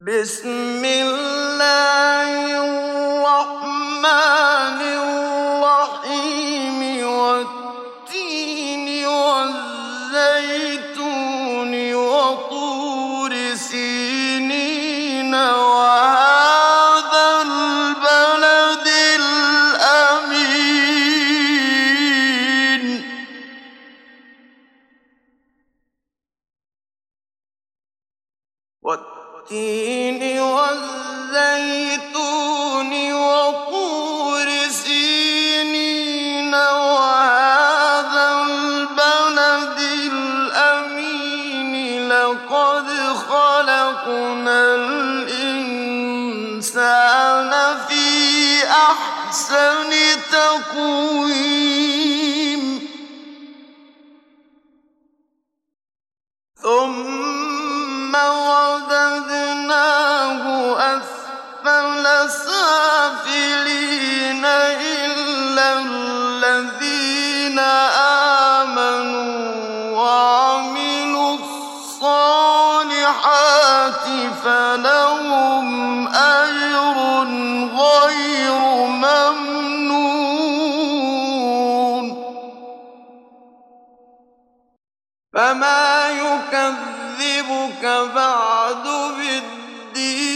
بسم الله الرحمن الرحيم والتين والزيتون وطور سينين وهذا البلد الأمين. والتين والزيتون وطور سينين وهذا البلد الأمين لقد خلقنا الإنسان في أحسن تقويم. ثم أسفل سافلين إلا الذين آمنوا وعملوا الصالحات فلهم أجر غير ممنون. فما يكذبك بعد بالدين